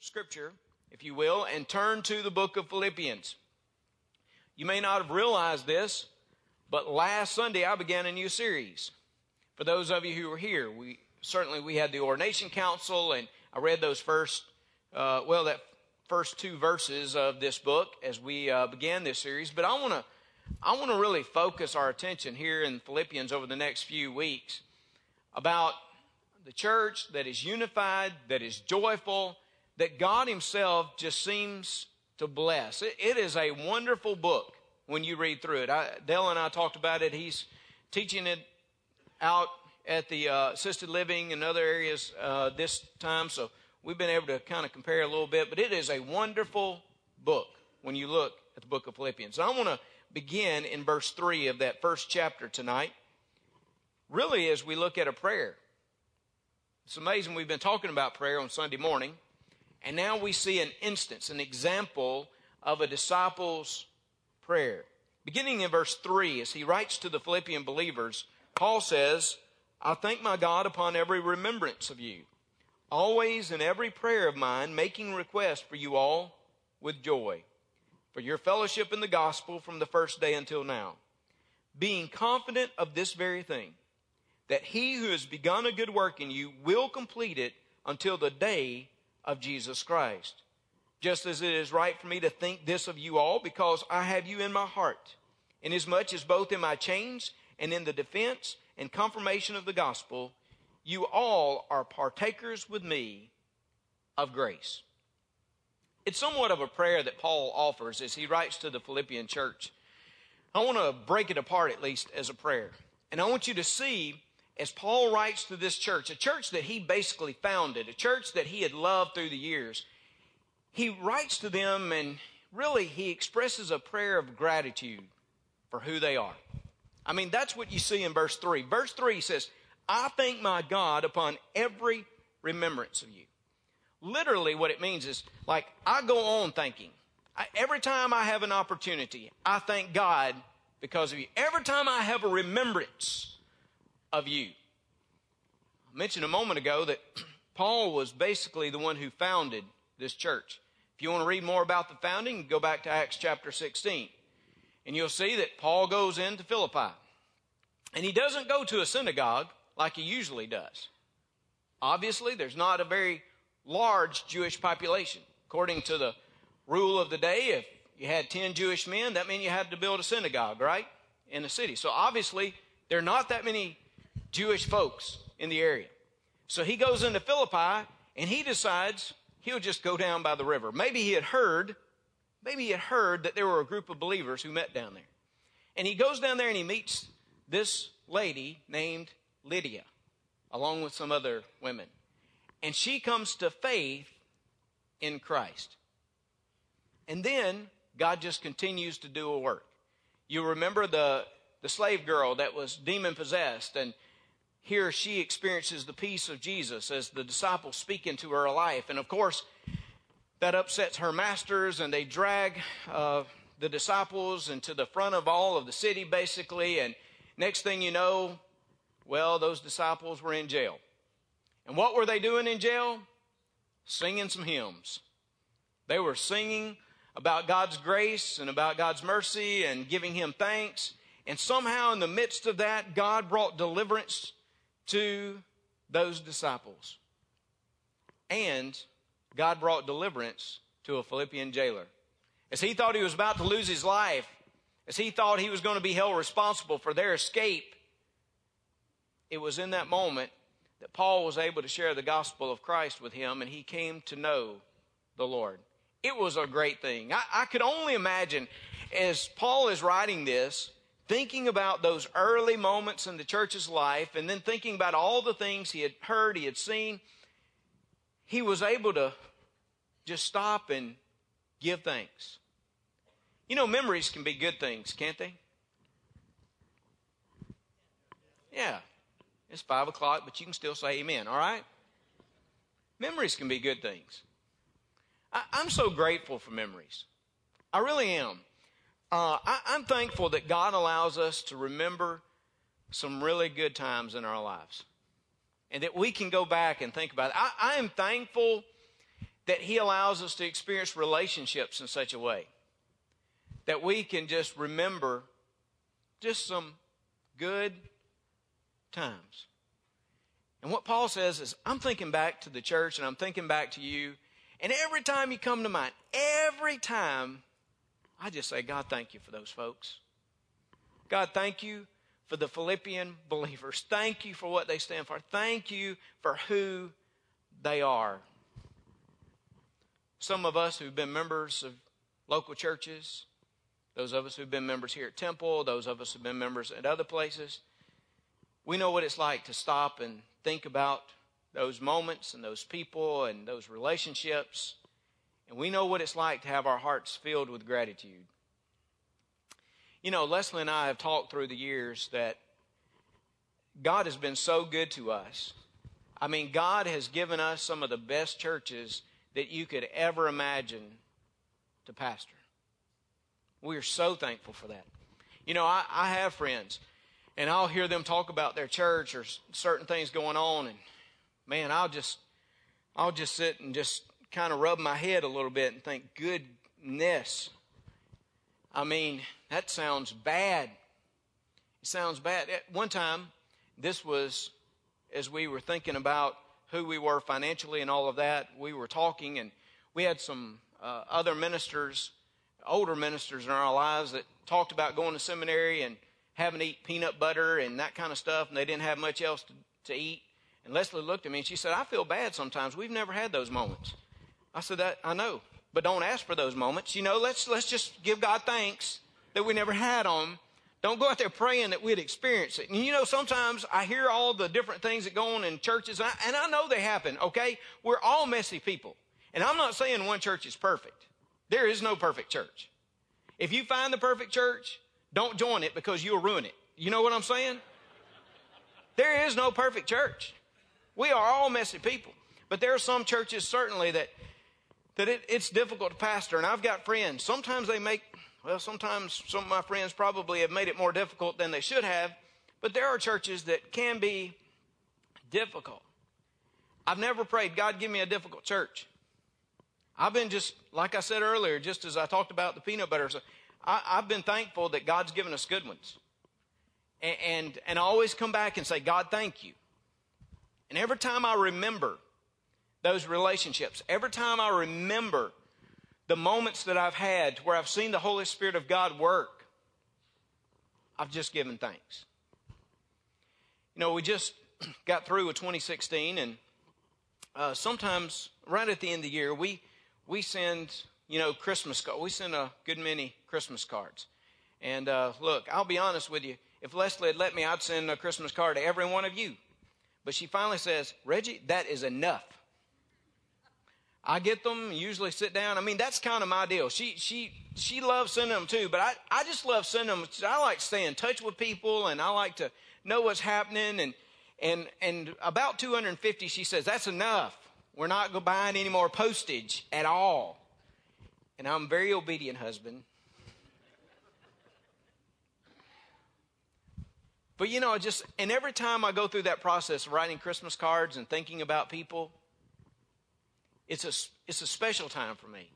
scripture, if you will, and turn to the book of Philippians. You may not have realized this, but last Sunday I began a new series. For those of you who were here, we certainly we had the ordination council, and I read those first, uh, well, that first two verses of this book as we uh, began this series. But I want to, I want to really focus our attention here in Philippians over the next few weeks about the church that is unified, that is joyful, that God Himself just seems to bless. it, it is a wonderful book when you read through it. I, Dale and I talked about it. He's teaching it out at the uh, assisted living and other areas uh, this time, so we've been able to kind of compare a little bit. But it is a wonderful book when you look at the book of Philippians. I want to begin in verse 3 of that first chapter tonight, really as we look at a prayer. It's amazing we've been talking about prayer on Sunday morning. And now we see an instance, an example of a disciple's prayer. Beginning in verse 3, as he writes to the Philippian believers, Paul says, I thank my God upon every remembrance of you, always in every prayer of mine, making request for you all with joy, for your fellowship in the gospel from the first day until now, being confident of this very thing, that he who has begun a good work in you will complete it until the day of Jesus Christ. Just as it is right for me to think this of you all, because I have you in my heart, inasmuch as both in my chains and in the defense and confirmation of the gospel, you all are partakers with me of grace. It's somewhat of a prayer that Paul offers as he writes to the Philippian church. I want to break it apart at least as a prayer. And I want you to see as Paul writes to this church, a church that he basically founded, a church that he had loved through the years, he writes to them and really he expresses a prayer of gratitude for who they are. I mean, that's what you see in verse 3. Verse 3 says, I thank my God upon every remembrance of you. Literally, what it means is like, I go on thanking. I, every time I have an opportunity, I thank God because of you. Every time I have a remembrance, of you. I mentioned a moment ago that Paul was basically the one who founded this church. If you want to read more about the founding, go back to Acts chapter 16. And you'll see that Paul goes into Philippi. And he doesn't go to a synagogue like he usually does. Obviously, there's not a very large Jewish population. According to the rule of the day, if you had 10 Jewish men, that meant you had to build a synagogue, right? In the city. So obviously, there are not that many Jewish folks in the area. So he goes into Philippi and he decides he'll just go down by the river. Maybe he had heard, maybe he had heard that there were a group of believers who met down there. And he goes down there and he meets this lady named Lydia, along with some other women. And she comes to faith in Christ. And then God just continues to do a work. You remember the, the slave girl that was demon possessed and here she experiences the peace of Jesus as the disciples speak into her life. And of course, that upsets her masters, and they drag uh, the disciples into the front of all of the city, basically. And next thing you know, well, those disciples were in jail. And what were they doing in jail? Singing some hymns. They were singing about God's grace and about God's mercy and giving Him thanks. And somehow, in the midst of that, God brought deliverance to those disciples. And God brought deliverance to a Philippian jailer. As he thought he was about to lose his life, as he thought he was going to be held responsible for their escape, it was in that moment that Paul was able to share the gospel of Christ with him and he came to know the Lord. It was a great thing. I, I could only imagine as Paul is writing this, thinking about those early moments in the church's life and then thinking about all the things he had heard, he had seen, he was able to just stop and give thanks. You know, memories can be good things, can't they? Yeah. It's five o'clock, but you can still say amen, all right? Memories can be good things. I, am so grateful for memories. I really am. Uh, I, I'm thankful that God allows us to remember some really good times in our lives and that we can go back and think about it. I, I am thankful that He allows us to experience relationships in such a way that we can just remember just some good times. And what Paul says is, I'm thinking back to the church and I'm thinking back to you. And every time you come to mind, every time, I just say, God, thank you for those folks. God, thank you for the Philippian believers. Thank you for what they stand for. Thank you for who they are. Some of us who've been members of local churches, those of us who've been members here at Temple, those of us who've been members at other places, we know what it's like to stop and think about those moments and those people and those relationships. And we know what it's like to have our hearts filled with gratitude. You know, Leslie and I have talked through the years that God has been so good to us. I mean, God has given us some of the best churches that you could ever imagine to pastor. We are so thankful for that. You know, I, I have friends, and I'll hear them talk about their church or certain things going on, and man, I'll just, I'll just sit and just kind of rub my head a little bit and think, goodness. I mean, that sounds bad. It sounds bad. At one time, this was as we were thinking about who we were financially and all of that. We were talking, and we had some uh, other ministers, older ministers in our lives that talked about going to seminary and having to eat peanut butter and that kind of stuff, and they didn't have much else to, to eat. And Leslie looked at me and she said, I feel bad sometimes. We've never had those moments. I said, that I know, but don't ask for those moments. You know, let's let's just give God thanks that we never had them. Don't go out there praying that we'd experience it. And you know, sometimes I hear all the different things that go on in churches, and I, and I know they happen, okay? We're all messy people. And I'm not saying one church is perfect. There is no perfect church. If you find the perfect church, don't join it because you'll ruin it. You know what I'm saying? There is no perfect church. We are all messy people. But there are some churches certainly that that it, it's difficult to pastor. And I've got friends. Sometimes they make well, sometimes some of my friends probably have made it more difficult than they should have, but there are churches that can be difficult. I've never prayed, God, give me a difficult church. I've been just, like I said earlier, just as I talked about the peanut butter, so I, have been thankful that God's given us good ones. And, and, and I always come back and say, God, thank you. And every time I remember those relationships, every time I remember the moments that I've had where I've seen the Holy Spirit of God work, I've just given thanks. You know, we just got through with 2016, and uh, sometimes right at the end of the year, we we send you know Christmas cards. We send a good many Christmas cards. And uh, look, I'll be honest with you. If Leslie had let me, I'd send a Christmas card to every one of you. But she finally says, Reggie, that is enough. I get them, usually sit down. I mean, that's kind of my deal. She she she loves sending them too, but I, I just love sending them. I like to stay in touch with people and I like to know what's happening and and and about 250 she says that's enough. We're not buying any more postage at all. And I'm a very obedient husband. But you know, just and every time I go through that process writing Christmas cards and thinking about people, it's a, it's a special time for me.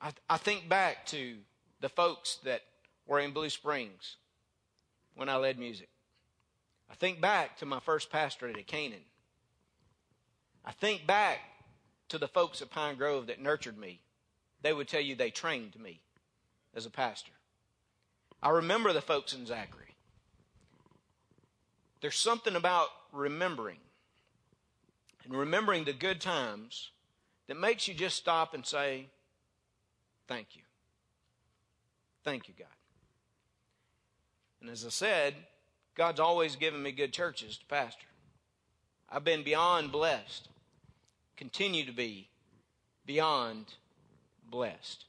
I, I think back to the folks that were in Blue Springs when I led music. I think back to my first pastorate at Canaan. I think back to the folks at Pine Grove that nurtured me. They would tell you they trained me as a pastor. I remember the folks in Zachary. There's something about remembering and remembering the good times that makes you just stop and say, Thank you. Thank you, God. And as I said, God's always given me good churches to pastor. I've been beyond blessed, continue to be beyond blessed.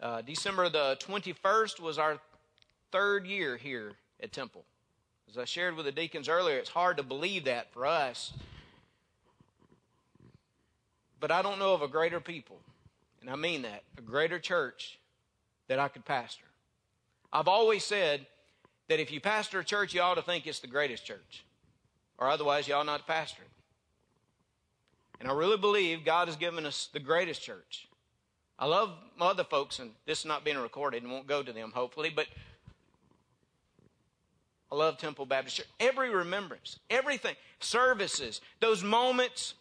Uh, December the 21st was our third year here at Temple. As I shared with the deacons earlier, it's hard to believe that for us but I don't know of a greater people, and I mean that, a greater church that I could pastor. I've always said that if you pastor a church, you ought to think it's the greatest church, or otherwise, you ought not to pastor it. And I really believe God has given us the greatest church. I love other folks, and this is not being recorded and won't go to them, hopefully, but I love Temple Baptist Church. Every remembrance, everything, services, those moments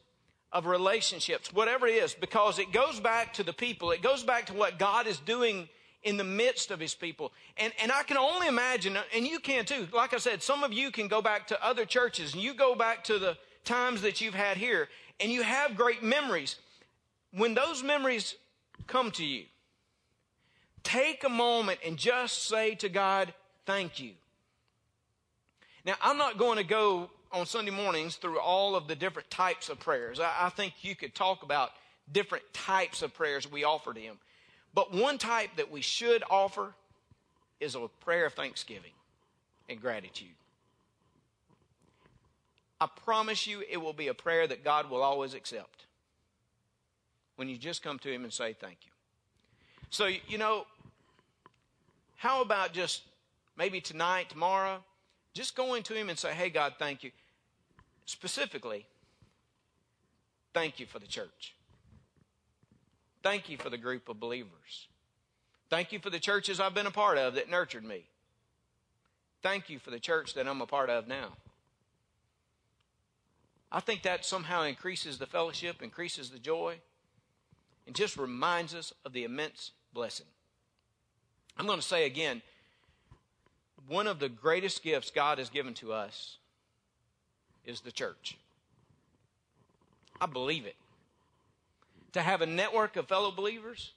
of relationships, whatever it is, because it goes back to the people. It goes back to what God is doing in the midst of his people. And, and I can only imagine, and you can too. Like I said, some of you can go back to other churches and you go back to the times that you've had here and you have great memories. When those memories come to you, take a moment and just say to God, thank you. Now, I'm not going to go on Sunday mornings through all of the different types of prayers. I, I think you could talk about different types of prayers we offer to Him. But one type that we should offer is a prayer of thanksgiving and gratitude. I promise you it will be a prayer that God will always accept when you just come to Him and say thank you. So, you know, how about just maybe tonight, tomorrow, just going to Him and say, hey, God, thank you. Specifically, thank you for the church. Thank you for the group of believers. Thank you for the churches I've been a part of that nurtured me. Thank you for the church that I'm a part of now. I think that somehow increases the fellowship, increases the joy, and just reminds us of the immense blessing. I'm going to say again one of the greatest gifts God has given to us is the church. I believe it to have a network of fellow believers,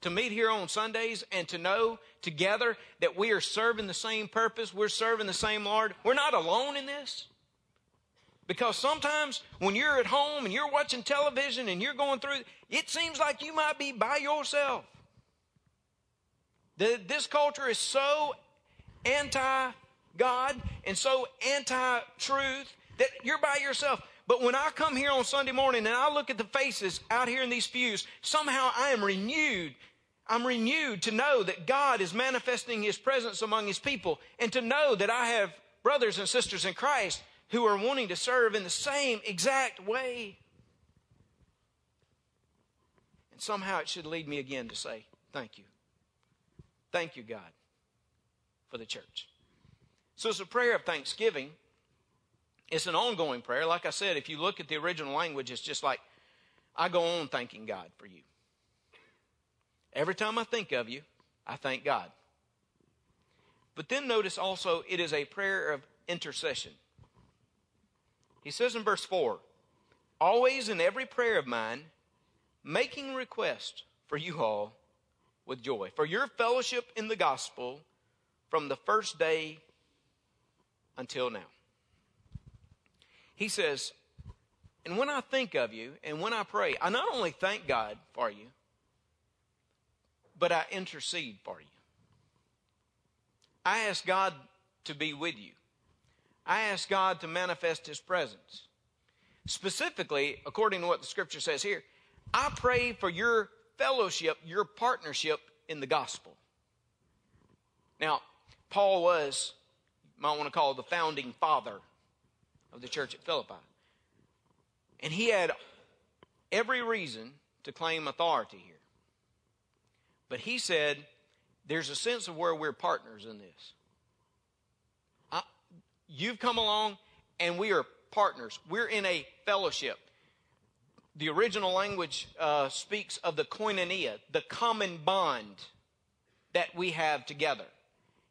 to meet here on Sundays and to know together that we are serving the same purpose, we're serving the same Lord. We're not alone in this. Because sometimes when you're at home and you're watching television and you're going through, it seems like you might be by yourself. The, this culture is so anti God and so anti truth that you're by yourself. But when I come here on Sunday morning and I look at the faces out here in these pews, somehow I am renewed. I'm renewed to know that God is manifesting His presence among His people and to know that I have brothers and sisters in Christ who are wanting to serve in the same exact way. And somehow it should lead me again to say, Thank you. Thank you, God, for the church. So it's a prayer of thanksgiving it's an ongoing prayer. Like I said, if you look at the original language, it's just like, I go on thanking God for you. Every time I think of you, I thank God. But then notice also, it is a prayer of intercession. He says in verse 4 Always in every prayer of mine, making request for you all with joy, for your fellowship in the gospel from the first day until now. He says, and when I think of you and when I pray, I not only thank God for you, but I intercede for you. I ask God to be with you. I ask God to manifest His presence. Specifically, according to what the scripture says here, I pray for your fellowship, your partnership in the gospel. Now, Paul was, you might want to call the founding father of the church at Philippi. And he had every reason to claim authority here. But he said, there's a sense of where we're partners in this. I, you've come along, and we are partners. We're in a fellowship. The original language uh, speaks of the koinonia, the common bond that we have together.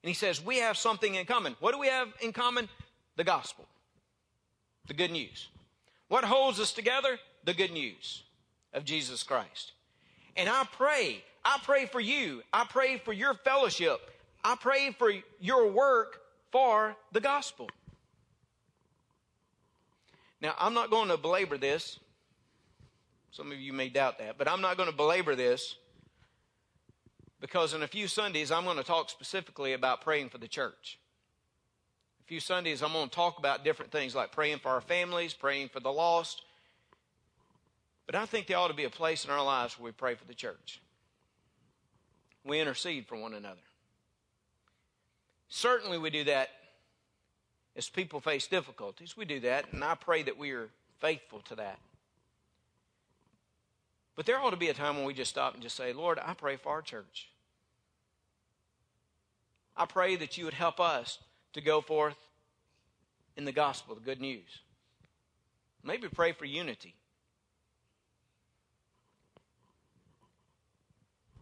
And he says, We have something in common. What do we have in common? The gospel the good news. What holds us together? The good news of Jesus Christ. And I pray, I pray for you. I pray for your fellowship. I pray for your work for the gospel. Now, I'm not going to belabor this. Some of you may doubt that, but I'm not going to belabor this because in a few Sundays I'm going to talk specifically about praying for the church a few Sundays, I'm going to talk about different things like praying for our families, praying for the lost. But I think there ought to be a place in our lives where we pray for the church. We intercede for one another. Certainly, we do that as people face difficulties. We do that, and I pray that we are faithful to that. But there ought to be a time when we just stop and just say, Lord, I pray for our church. I pray that you would help us to go forth in the gospel, the good news. Maybe pray for unity.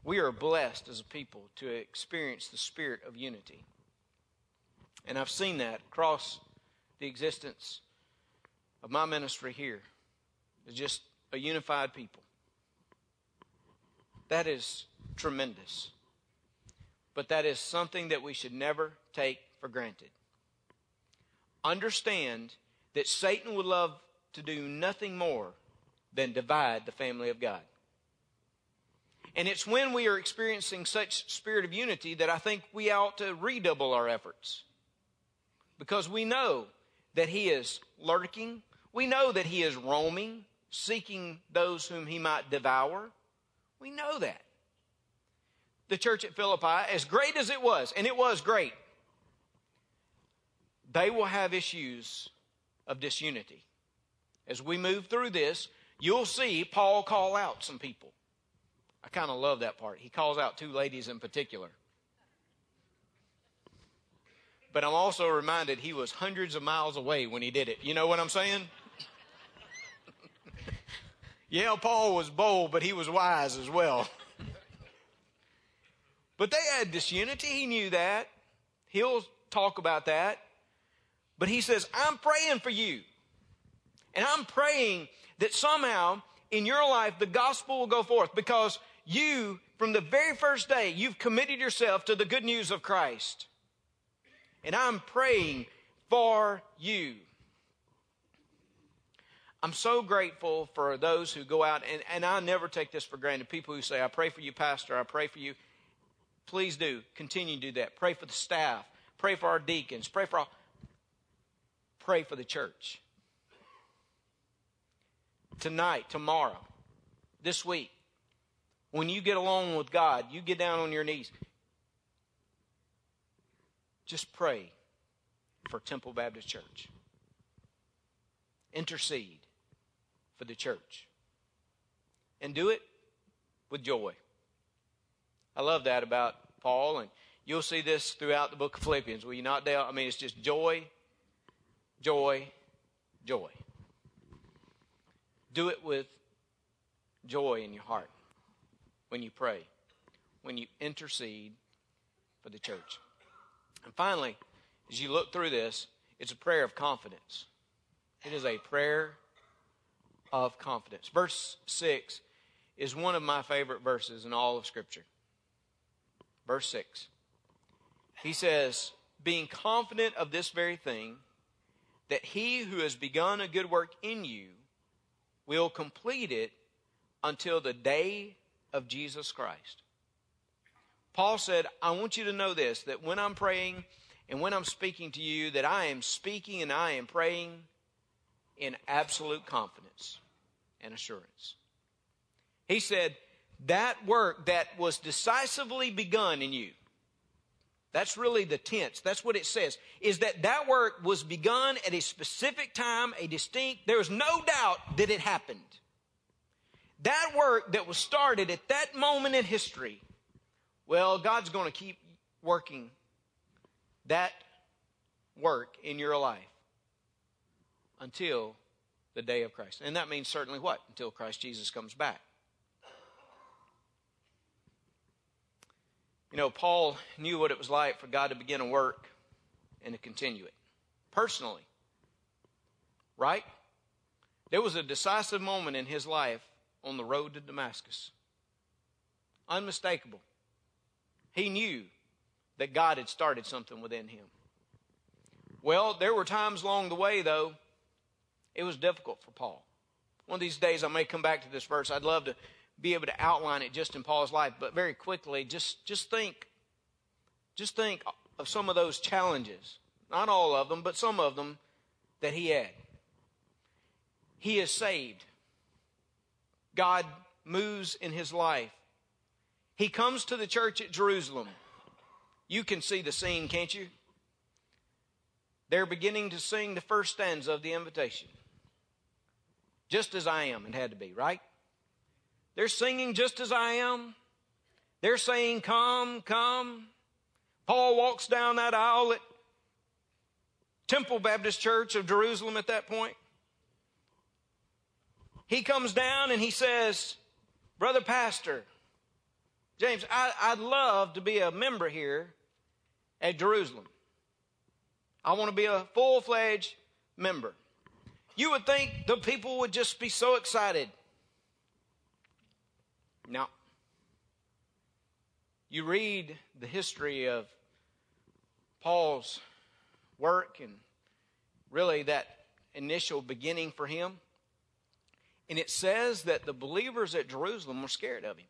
We are blessed as a people to experience the spirit of unity. And I've seen that across the existence of my ministry here. It's just a unified people. That is tremendous. But that is something that we should never take for granted. Understand that Satan would love to do nothing more than divide the family of God. And it's when we are experiencing such spirit of unity that I think we ought to redouble our efforts. Because we know that he is lurking. We know that he is roaming, seeking those whom he might devour. We know that. The church at Philippi, as great as it was, and it was great, they will have issues of disunity. As we move through this, you'll see Paul call out some people. I kind of love that part. He calls out two ladies in particular. But I'm also reminded he was hundreds of miles away when he did it. You know what I'm saying? yeah, Paul was bold, but he was wise as well. but they had disunity. He knew that. He'll talk about that. But he says, I'm praying for you. And I'm praying that somehow in your life the gospel will go forth because you, from the very first day, you've committed yourself to the good news of Christ. And I'm praying for you. I'm so grateful for those who go out, and, and I never take this for granted. People who say, I pray for you, Pastor, I pray for you. Please do. Continue to do that. Pray for the staff. Pray for our deacons. Pray for all. Pray for the church. Tonight, tomorrow, this week, when you get along with God, you get down on your knees. Just pray for Temple Baptist Church. Intercede for the church. And do it with joy. I love that about Paul, and you'll see this throughout the book of Philippians. Will you not doubt? I mean, it's just joy, joy, joy. Do it with joy in your heart when you pray, when you intercede for the church. And finally, as you look through this, it's a prayer of confidence. It is a prayer of confidence. Verse 6 is one of my favorite verses in all of Scripture. Verse 6. He says, Being confident of this very thing, that he who has begun a good work in you will complete it until the day of Jesus Christ. Paul said, I want you to know this that when I'm praying and when I'm speaking to you, that I am speaking and I am praying in absolute confidence and assurance. He said, That work that was decisively begun in you, that's really the tense. That's what it says. Is that that work was begun at a specific time, a distinct, there is no doubt that it happened. That work that was started at that moment in history, well, God's going to keep working that work in your life until the day of Christ. And that means certainly what? Until Christ Jesus comes back. You know, Paul knew what it was like for God to begin a work and to continue it personally. Right? There was a decisive moment in his life on the road to Damascus. Unmistakable. He knew that God had started something within him. Well, there were times along the way, though, it was difficult for Paul. One of these days, I may come back to this verse. I'd love to be able to outline it just in Paul's life, but very quickly, just, just think, just think of some of those challenges. Not all of them, but some of them that he had. He is saved. God moves in his life. He comes to the church at Jerusalem. You can see the scene, can't you? They're beginning to sing the first stanza of the invitation. Just as I am, and had to be, right? They're singing just as I am. They're saying, Come, come. Paul walks down that aisle at Temple Baptist Church of Jerusalem at that point. He comes down and he says, Brother Pastor, James, I, would love to be a member here at Jerusalem. I want to be a full fledged member. You would think the people would just be so excited. Now, you read the history of Paul's work and really that initial beginning for him. And it says that the believers at Jerusalem were scared of him.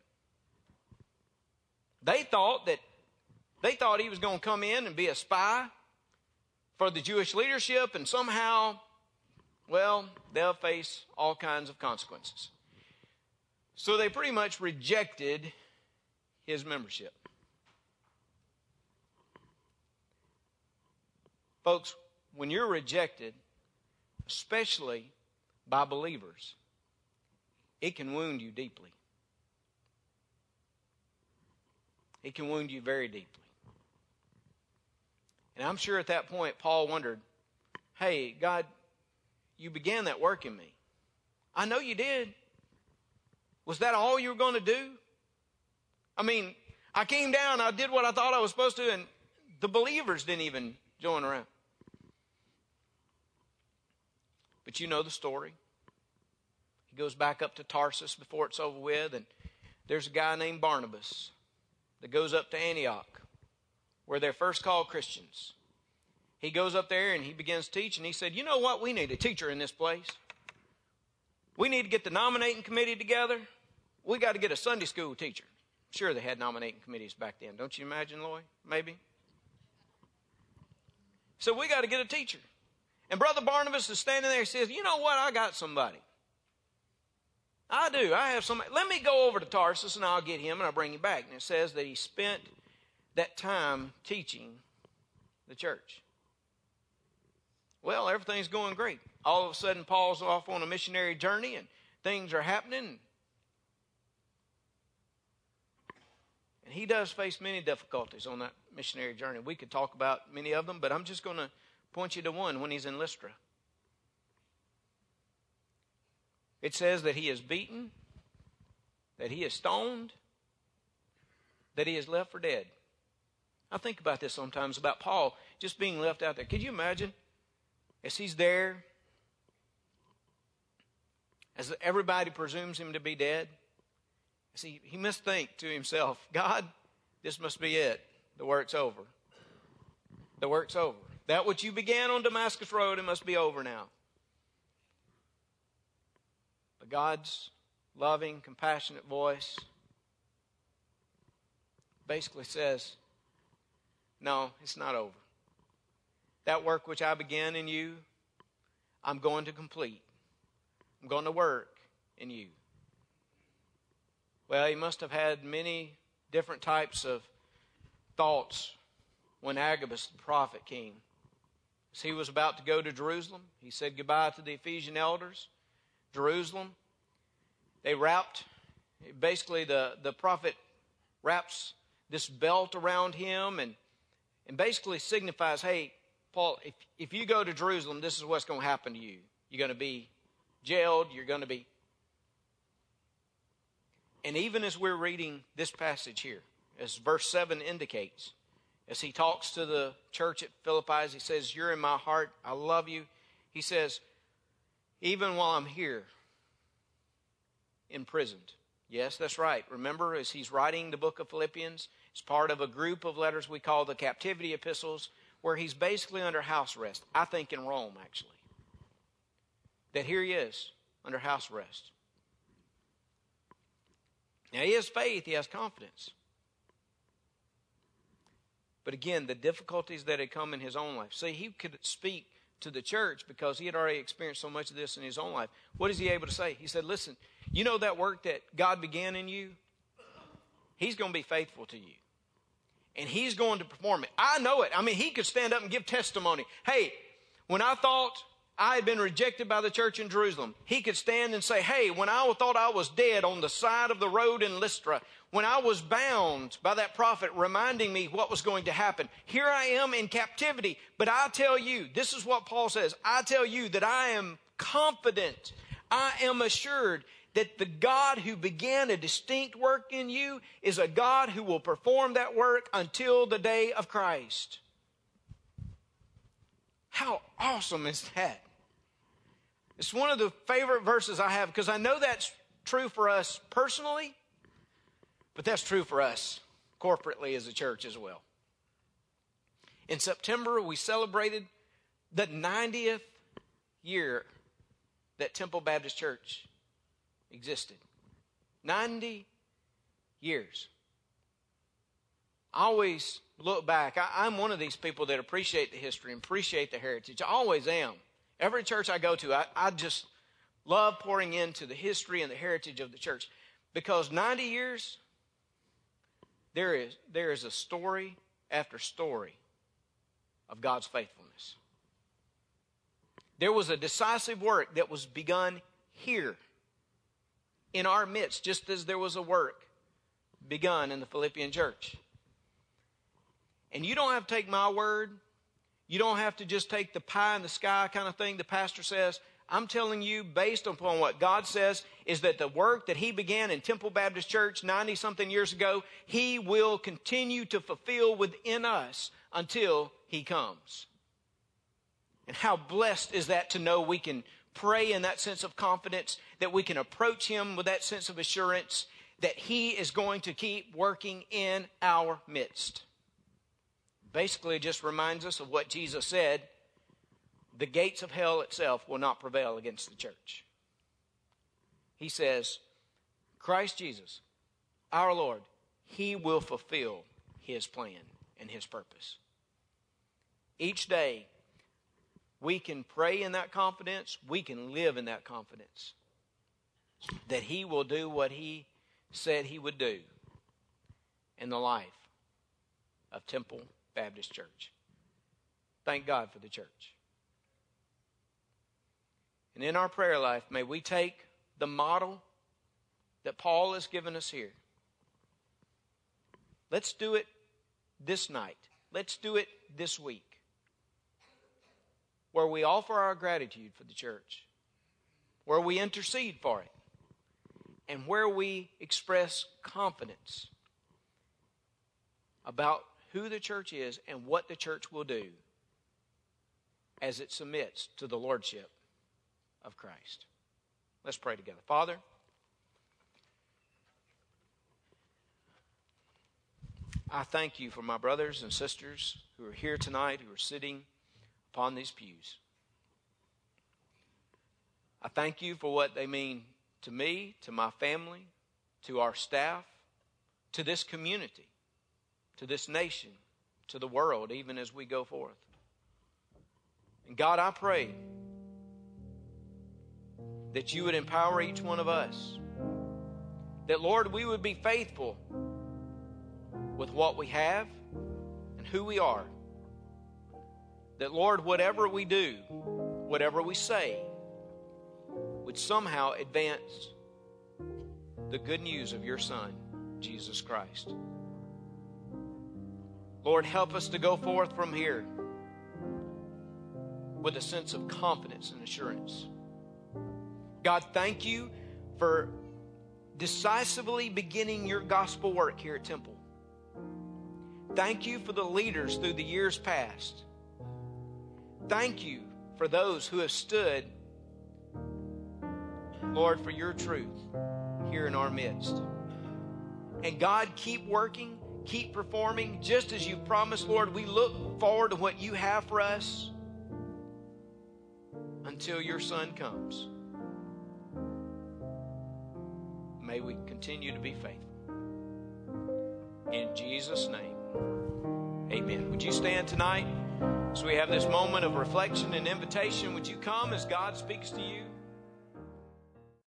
They thought that they thought he was going to come in and be a spy for the Jewish leadership and somehow well, they'll face all kinds of consequences. So they pretty much rejected his membership. Folks, when you're rejected, especially by believers, it can wound you deeply. It can wound you very deeply. And I'm sure at that point, Paul wondered, hey, God, you began that work in me. I know you did. Was that all you were going to do? I mean, I came down, I did what I thought I was supposed to, and the believers didn't even join around. But you know the story. He goes back up to Tarsus before it's over with, and there's a guy named Barnabas that goes up to Antioch, where they're first called Christians he goes up there and he begins teaching. He said, You know what? We need a teacher in this place. We need to get the nominating committee together. We got to get a Sunday school teacher. Sure, they had nominating committees back then. Don't you imagine, Lloyd? Maybe. So we got to get a teacher. And Brother Barnabas is standing there. He says, You know what? I got somebody. I do. I have somebody. Let me go over to Tarsus and I'll get him and I'll bring him back. And it says that he spent that time teaching the church. Well, everything's going great. All of a sudden, Paul's off on a missionary journey and things are happening. And he does face many difficulties on that missionary journey. We could talk about many of them, but I'm just going to point you to one when he's in Lystra. It says that he is beaten, that he is stoned, that he is left for dead. I think about this sometimes about Paul just being left out there. Could you imagine as he's there, as everybody presumes him to be dead, see, he must think to himself, God, this must be it. The work's over. The work's over. That which you began on Damascus Road, it must be over now. But God's loving, compassionate voice basically says, No, it's not over. That work which I began in you, I'm going to complete. I'm going to work in you. Well, he must have had many different types of thoughts when Agabus the prophet came. As he was about to go to Jerusalem, he said goodbye to the Ephesian elders. Jerusalem. They wrapped, basically, the, the prophet wraps this belt around him and, and basically signifies hey, Paul, if, if you go to Jerusalem, this is what's going to happen to you. You're going to be jailed. You're going to be. And even as we're reading this passage here, as verse 7 indicates, as he talks to the church at Philippi, as he says, You're in my heart. I love you. He says, Even while I'm here, imprisoned. Yes, that's right. Remember, as he's writing the book of Philippians, it's part of a group of letters we call the captivity epistles where he's basically under house arrest. I think in Rome, actually. That here he is under house arrest. Now, he has faith, he has confidence. But again, the difficulties that had come in his own life. See, he could speak to the church because he had already experienced so much of this in his own life. What is he able to say? He said, Listen, you know that work that God began in you? He's going to be faithful to you and he's going to perform it. I know it. I mean, he could stand up and give testimony. Hey, when I thought I had been rejected by the church in Jerusalem. He could stand and say, Hey, when I thought I was dead on the side of the road in Lystra, when I was bound by that prophet reminding me what was going to happen, here I am in captivity. But I tell you, this is what Paul says I tell you that I am confident, I am assured that the God who began a distinct work in you is a God who will perform that work until the day of Christ. How awesome is that? It's one of the favorite verses I have because I know that's true for us personally, but that's true for us corporately as a church as well. In September, we celebrated the 90th year that Temple Baptist Church existed. 90 years. I always look back. I, am one of these people that appreciate the history and appreciate the heritage. I always am. Every church I go to, I, I just love pouring into the history and the heritage of the church because 90 years, there is, there is a story after story of God's faithfulness. There was a decisive work that was begun here in our midst, just as there was a work begun in the Philippian church. And you don't have to take my word. You don't have to just take the pie in the sky kind of thing the pastor says. I'm telling you, based upon what God says, is that the work that He began in Temple Baptist Church 90 something years ago, He will continue to fulfill within us until He comes. And how blessed is that to know we can pray in that sense of confidence, that we can approach Him with that sense of assurance that He is going to keep working in our midst. Basically, it just reminds us of what Jesus said the gates of hell itself will not prevail against the church. He says, Christ Jesus, our Lord, He will fulfill His plan and His purpose. Each day, we can pray in that confidence, we can live in that confidence that He will do what He said He would do in the life of Temple Baptist Church. Thank God for the church. And in our prayer life, may we take the model that Paul has given us here. Let's do it this night. Let's do it this week. Where we offer our gratitude for the church, where we intercede for it, and where we express confidence about who the church is and what the church will do as it submits to the lordship of Christ. Let's pray together. Father, I thank you for my brothers and sisters who are here tonight, who are sitting upon these pews. I thank you for what they mean to me, to my family, to our staff, to this community to this nation, to the world, even as we go forth. And God, I pray that you would empower each one of us. That, Lord, we would be faithful with what we have and who we are. That, Lord, whatever we do, whatever we say, would somehow advance the good news of your Son, Jesus Christ. Lord, help us to go forth from here with a sense of confidence and assurance. God, thank you for decisively beginning your gospel work here at Temple. Thank you for the leaders through the years past. Thank you for those who have stood, Lord, for your truth here in our midst. And God, keep working keep performing just as you promised, Lord. We look forward to what you have for us until your Son comes. May we continue to be faithful. In Jesus' name, amen. Would you stand tonight as we have this moment of reflection and invitation? Would you come as God speaks to you?